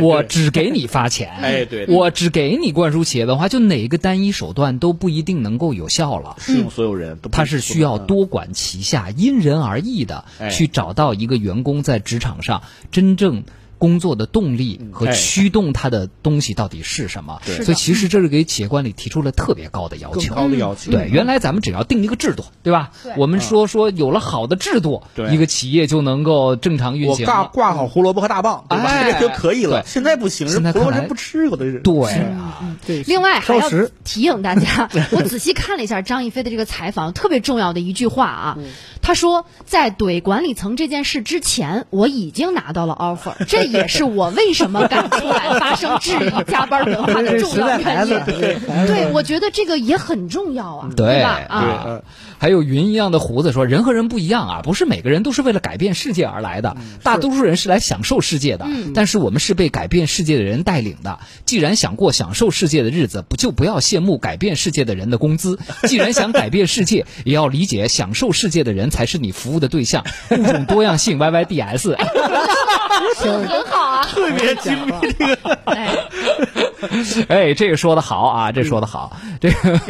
我只给你发钱，[LAUGHS] 哎，对，我只给你灌输企业文化，就哪一个单一手段都不一定能够有效了，适用所有人，它是需要多管齐下、因人而异的去找到一个员工在职场上真正。工作的动力和驱动他的东西到底是什么？所以其实这是给企业管理提出了特别高的要求。高的要求。对，原来咱们只要定一个制度，对吧？我们说说有了好的制度，一个企业就能够正常运行。我挂挂好胡萝卜和大棒，对吧哎，就可以了。现在不行，现在胡萝卜不吃，有的人。对啊，对。另外还要提醒大家，[LAUGHS] 我仔细看了一下张一飞的这个采访，特别重要的一句话啊，他说在怼管理层这件事之前，我已经拿到了 offer，[LAUGHS] 这也是我为。什么敢出来发声质疑加班文化的重要原因？[LAUGHS] 对，我觉得这个也很重要啊，对吧？啊，还有云一样的胡子说，人和人不一样啊，不是每个人都是为了改变世界而来的，大多数人是来享受世界的。但是我们是被改变世界的人带领的。既然想过享受世界的日子，不就不要羡慕改变世界的人的工资？既然想改变世界，也要理解享受世界的人才是你服务的对象。物种多样性，Y Y D S。很好啊。特别精辟这个。[LAUGHS] 哎，这个说的好啊，这说的好。这个，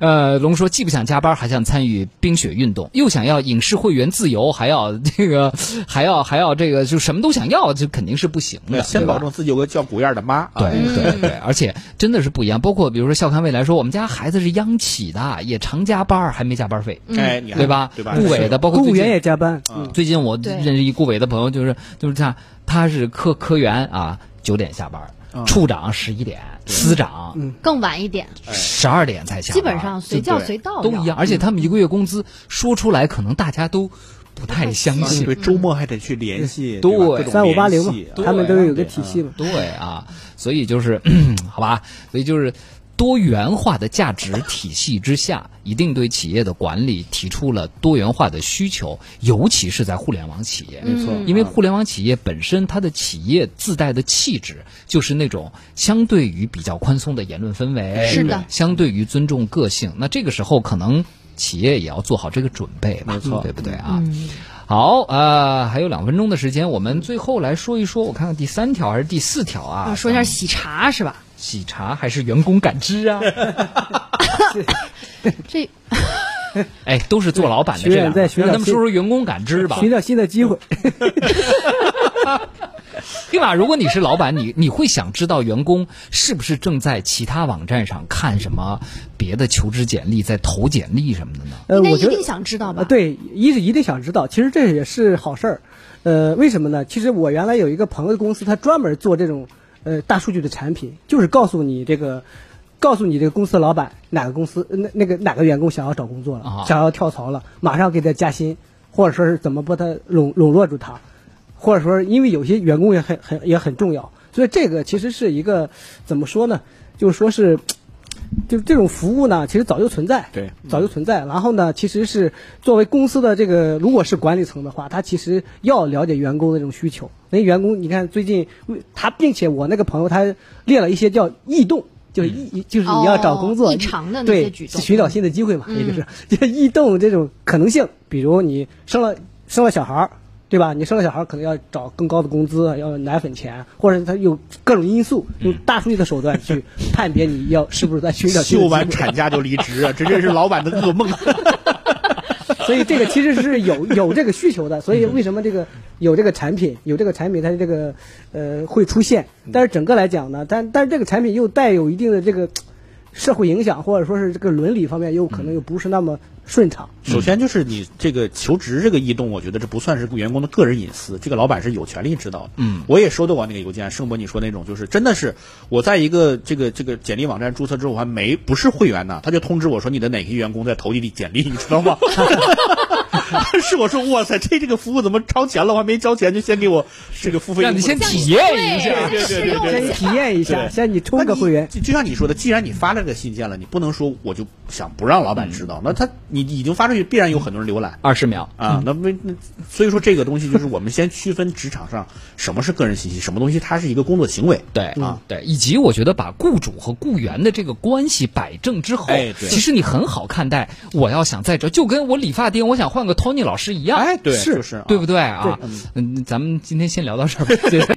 [LAUGHS] 呃，龙说既不想加班，还想参与冰雪运动，又想要影视会员自由，还要这个，还要还要这个，就什么都想要，这肯定是不行的。[LAUGHS] 先保证自己有个叫古燕的妈。对对对，而且真的是不一样。包括比如说笑看未来说，我们家孩子是央企的，也常加班，还没加班费，哎，对吧？对吧？顾伟的，包括公务员也加班。最近我认识一顾伟的朋友，就是就是这样，他是科科员啊，九点下班。处长十一点，司长更晚一点，十二点才下。基本上随叫随到都一样，而且他们一个月工资说出来，可能大家都不太相信。对，周末还得去联系，对，三五八零嘛，他们都有个体系嘛。对啊，所以就是 [CLEARS THROAT] 好吧，所以就是。多元化的价值体系之下，一定对企业的管理提出了多元化的需求，尤其是在互联网企业。没错，因为互联网企业本身它的企业自带的气质，就是那种相对于比较宽松的言论氛围，是的，相对于尊重个性。那这个时候，可能企业也要做好这个准备，没错，对不对啊？好，呃，还有两分钟的时间，我们最后来说一说，我看看第三条还是第四条啊？说一下喜茶是吧？喜茶还是员工感知啊？[LAUGHS] 这，哎，都是做老板的，这样让他们说说员工感知吧，[LAUGHS] 寻找新的机会。[LAUGHS] 对吧？如果你是老板，你你会想知道员工是不是正在其他网站上看什么别的求职简历，在投简历什么的呢？呃，我觉得一定想知道吧。对，一是一定想知道，其实这也是好事儿。呃，为什么呢？其实我原来有一个朋友的公司，他专门做这种。呃，大数据的产品就是告诉你这个，告诉你这个公司老板哪个公司那那个哪个员工想要找工作了，想要跳槽了，马上给他加薪，或者说是怎么把他笼笼络住他，或者说因为有些员工也很很也很重要，所以这个其实是一个怎么说呢？就是说是。就这种服务呢，其实早就存在，对，早就存在。然后呢，其实是作为公司的这个，如果是管理层的话，他其实要了解员工的这种需求。那员工，你看最近他，并且我那个朋友他列了一些叫异动，就是异，就是你要找工作异常的那些举动，寻找新的机会嘛，也就是就异动这种可能性。比如你生了生了小孩儿。对吧？你生了小孩儿，可能要找更高的工资，要奶粉钱，或者他有各种因素，用大数据的手段去判别你要是不是在寻找。休完产假就离职啊，这真是老板的噩梦。[LAUGHS] 所以这个其实是有有这个需求的，所以为什么这个有这个产品，有这个产品它这个呃会出现？但是整个来讲呢，但但是这个产品又带有一定的这个。社会影响，或者说是这个伦理方面，又可能又不是那么顺畅。首先就是你这个求职这个异动，我觉得这不算是员工的个人隐私，这个老板是有权利知道的。嗯，我也收到过那个邮件，盛博你说那种，就是真的是我在一个这个这个简历网站注册之后，还没不是会员呢，他就通知我说你的哪个员工在投递简历，你知道吗？[LAUGHS] [LAUGHS] 是我说哇塞，这这个服务怎么超前了？我还没交钱就先给我这个付费，让你先体验一下，对对对对，先体验一下，先你充个会员。就像你说的，既然你发了个信件了，你不能说我就想不让老板知道，那他你已经发出去，必然有很多人浏览。二十秒啊，那为所以说这个东西就是我们先区分职场上什么是个人信息，什么东西它是一个工作行为。对啊，对，以及我觉得把雇主和雇员的这个关系摆正之后，哎，其实你很好看待。我要想在这，就跟我理发店，我想换个 Tony 老师一样，哎，对，是是，对不对啊？嗯，咱们今天先聊到这儿吧。[LAUGHS]